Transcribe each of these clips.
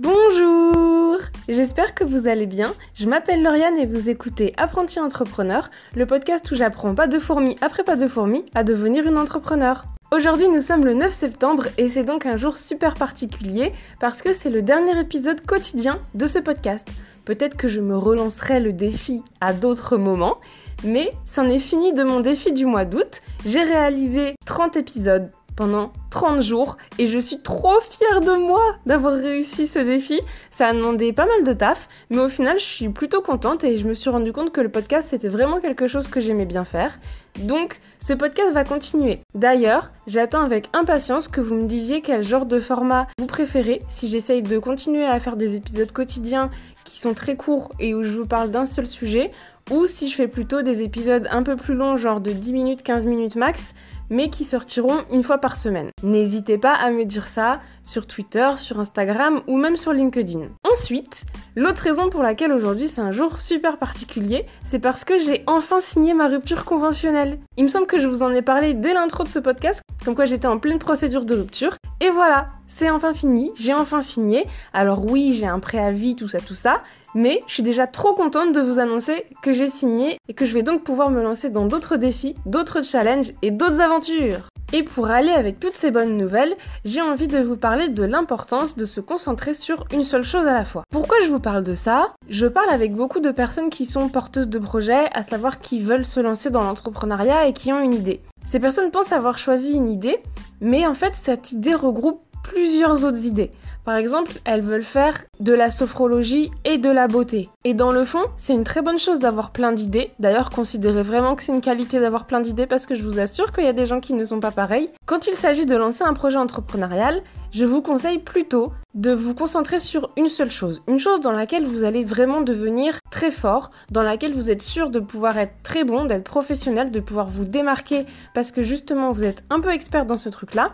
Bonjour J'espère que vous allez bien. Je m'appelle Lauriane et vous écoutez Apprenti Entrepreneur, le podcast où j'apprends pas de fourmi après pas de fourmi à devenir une entrepreneur. Aujourd'hui nous sommes le 9 septembre et c'est donc un jour super particulier parce que c'est le dernier épisode quotidien de ce podcast. Peut-être que je me relancerai le défi à d'autres moments, mais c'en est fini de mon défi du mois d'août. J'ai réalisé 30 épisodes pendant 30 jours et je suis trop fière de moi d'avoir réussi ce défi. Ça a demandé pas mal de taf, mais au final je suis plutôt contente et je me suis rendu compte que le podcast c'était vraiment quelque chose que j'aimais bien faire. Donc ce podcast va continuer. D'ailleurs, j'attends avec impatience que vous me disiez quel genre de format vous préférez si j'essaye de continuer à faire des épisodes quotidiens qui sont très courts et où je vous parle d'un seul sujet ou si je fais plutôt des épisodes un peu plus longs, genre de 10 minutes, 15 minutes max, mais qui sortiront une fois par semaine. N'hésitez pas à me dire ça sur Twitter, sur Instagram ou même sur LinkedIn. Ensuite, l'autre raison pour laquelle aujourd'hui c'est un jour super particulier, c'est parce que j'ai enfin signé ma rupture conventionnelle. Il me semble que je vous en ai parlé dès l'intro de ce podcast, comme quoi j'étais en pleine procédure de rupture, et voilà, c'est enfin fini, j'ai enfin signé. Alors oui, j'ai un préavis, tout ça, tout ça, mais je suis déjà trop contente de vous annoncer que j'ai signé et que je vais donc pouvoir me lancer dans d'autres défis, d'autres challenges et d'autres aventures. Et pour aller avec toutes ces bonnes nouvelles, j'ai envie de vous parler de l'importance de se concentrer sur une seule chose à la fois. Pourquoi je vous parle de ça? Je parle avec beaucoup de personnes qui sont porteuses de projets, à savoir qui veulent se lancer dans l'entrepreneuriat et qui ont une idée. Ces personnes pensent avoir choisi une idée, mais en fait cette idée regroupe plusieurs autres idées. Par exemple, elles veulent faire de la sophrologie et de la beauté. Et dans le fond, c'est une très bonne chose d'avoir plein d'idées. D'ailleurs, considérez vraiment que c'est une qualité d'avoir plein d'idées parce que je vous assure qu'il y a des gens qui ne sont pas pareils. Quand il s'agit de lancer un projet entrepreneurial, je vous conseille plutôt de vous concentrer sur une seule chose. Une chose dans laquelle vous allez vraiment devenir très fort, dans laquelle vous êtes sûr de pouvoir être très bon, d'être professionnel, de pouvoir vous démarquer parce que justement vous êtes un peu expert dans ce truc-là.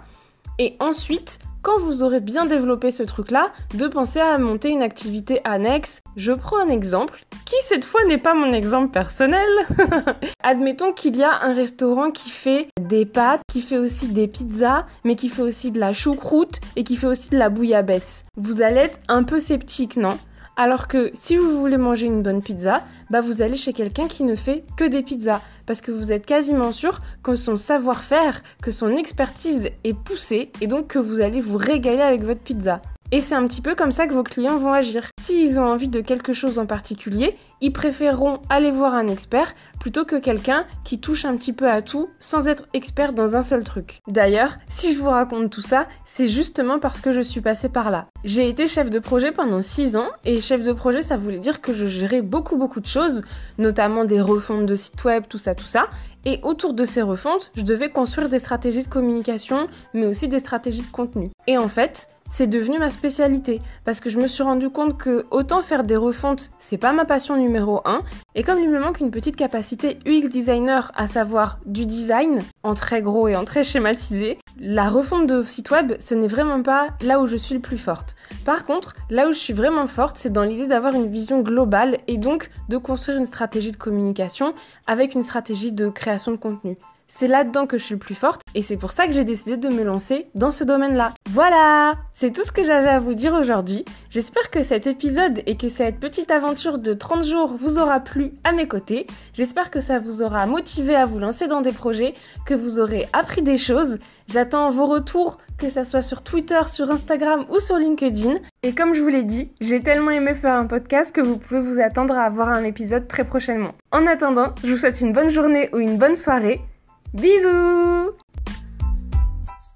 Et ensuite, quand vous aurez bien développé ce truc-là, de penser à monter une activité annexe. Je prends un exemple, qui cette fois n'est pas mon exemple personnel. Admettons qu'il y a un restaurant qui fait des pâtes, qui fait aussi des pizzas, mais qui fait aussi de la choucroute et qui fait aussi de la bouillabaisse. Vous allez être un peu sceptique, non? Alors que si vous voulez manger une bonne pizza, bah vous allez chez quelqu'un qui ne fait que des pizzas parce que vous êtes quasiment sûr que son savoir-faire, que son expertise est poussée et donc que vous allez vous régaler avec votre pizza. Et c'est un petit peu comme ça que vos clients vont agir. S'ils ont envie de quelque chose en particulier, ils préféreront aller voir un expert plutôt que quelqu'un qui touche un petit peu à tout sans être expert dans un seul truc. D'ailleurs, si je vous raconte tout ça, c'est justement parce que je suis passée par là. J'ai été chef de projet pendant 6 ans et chef de projet ça voulait dire que je gérais beaucoup beaucoup de choses, notamment des refontes de sites web, tout ça tout ça. Et autour de ces refontes, je devais construire des stratégies de communication, mais aussi des stratégies de contenu. Et en fait, c'est devenu ma spécialité parce que je me suis rendu compte que autant faire des refontes, c'est pas ma passion numéro 1 et comme il me manque une petite capacité UX designer à savoir du design en très gros et en très schématisé, la refonte de site web, ce n'est vraiment pas là où je suis le plus forte. Par contre, là où je suis vraiment forte, c'est dans l'idée d'avoir une vision globale et donc de construire une stratégie de communication avec une stratégie de création de contenu. C'est là-dedans que je suis le plus forte et c'est pour ça que j'ai décidé de me lancer dans ce domaine-là. Voilà C'est tout ce que j'avais à vous dire aujourd'hui. J'espère que cet épisode et que cette petite aventure de 30 jours vous aura plu à mes côtés. J'espère que ça vous aura motivé à vous lancer dans des projets, que vous aurez appris des choses. J'attends vos retours, que ça soit sur Twitter, sur Instagram ou sur LinkedIn. Et comme je vous l'ai dit, j'ai tellement aimé faire un podcast que vous pouvez vous attendre à avoir un épisode très prochainement. En attendant, je vous souhaite une bonne journée ou une bonne soirée Bisous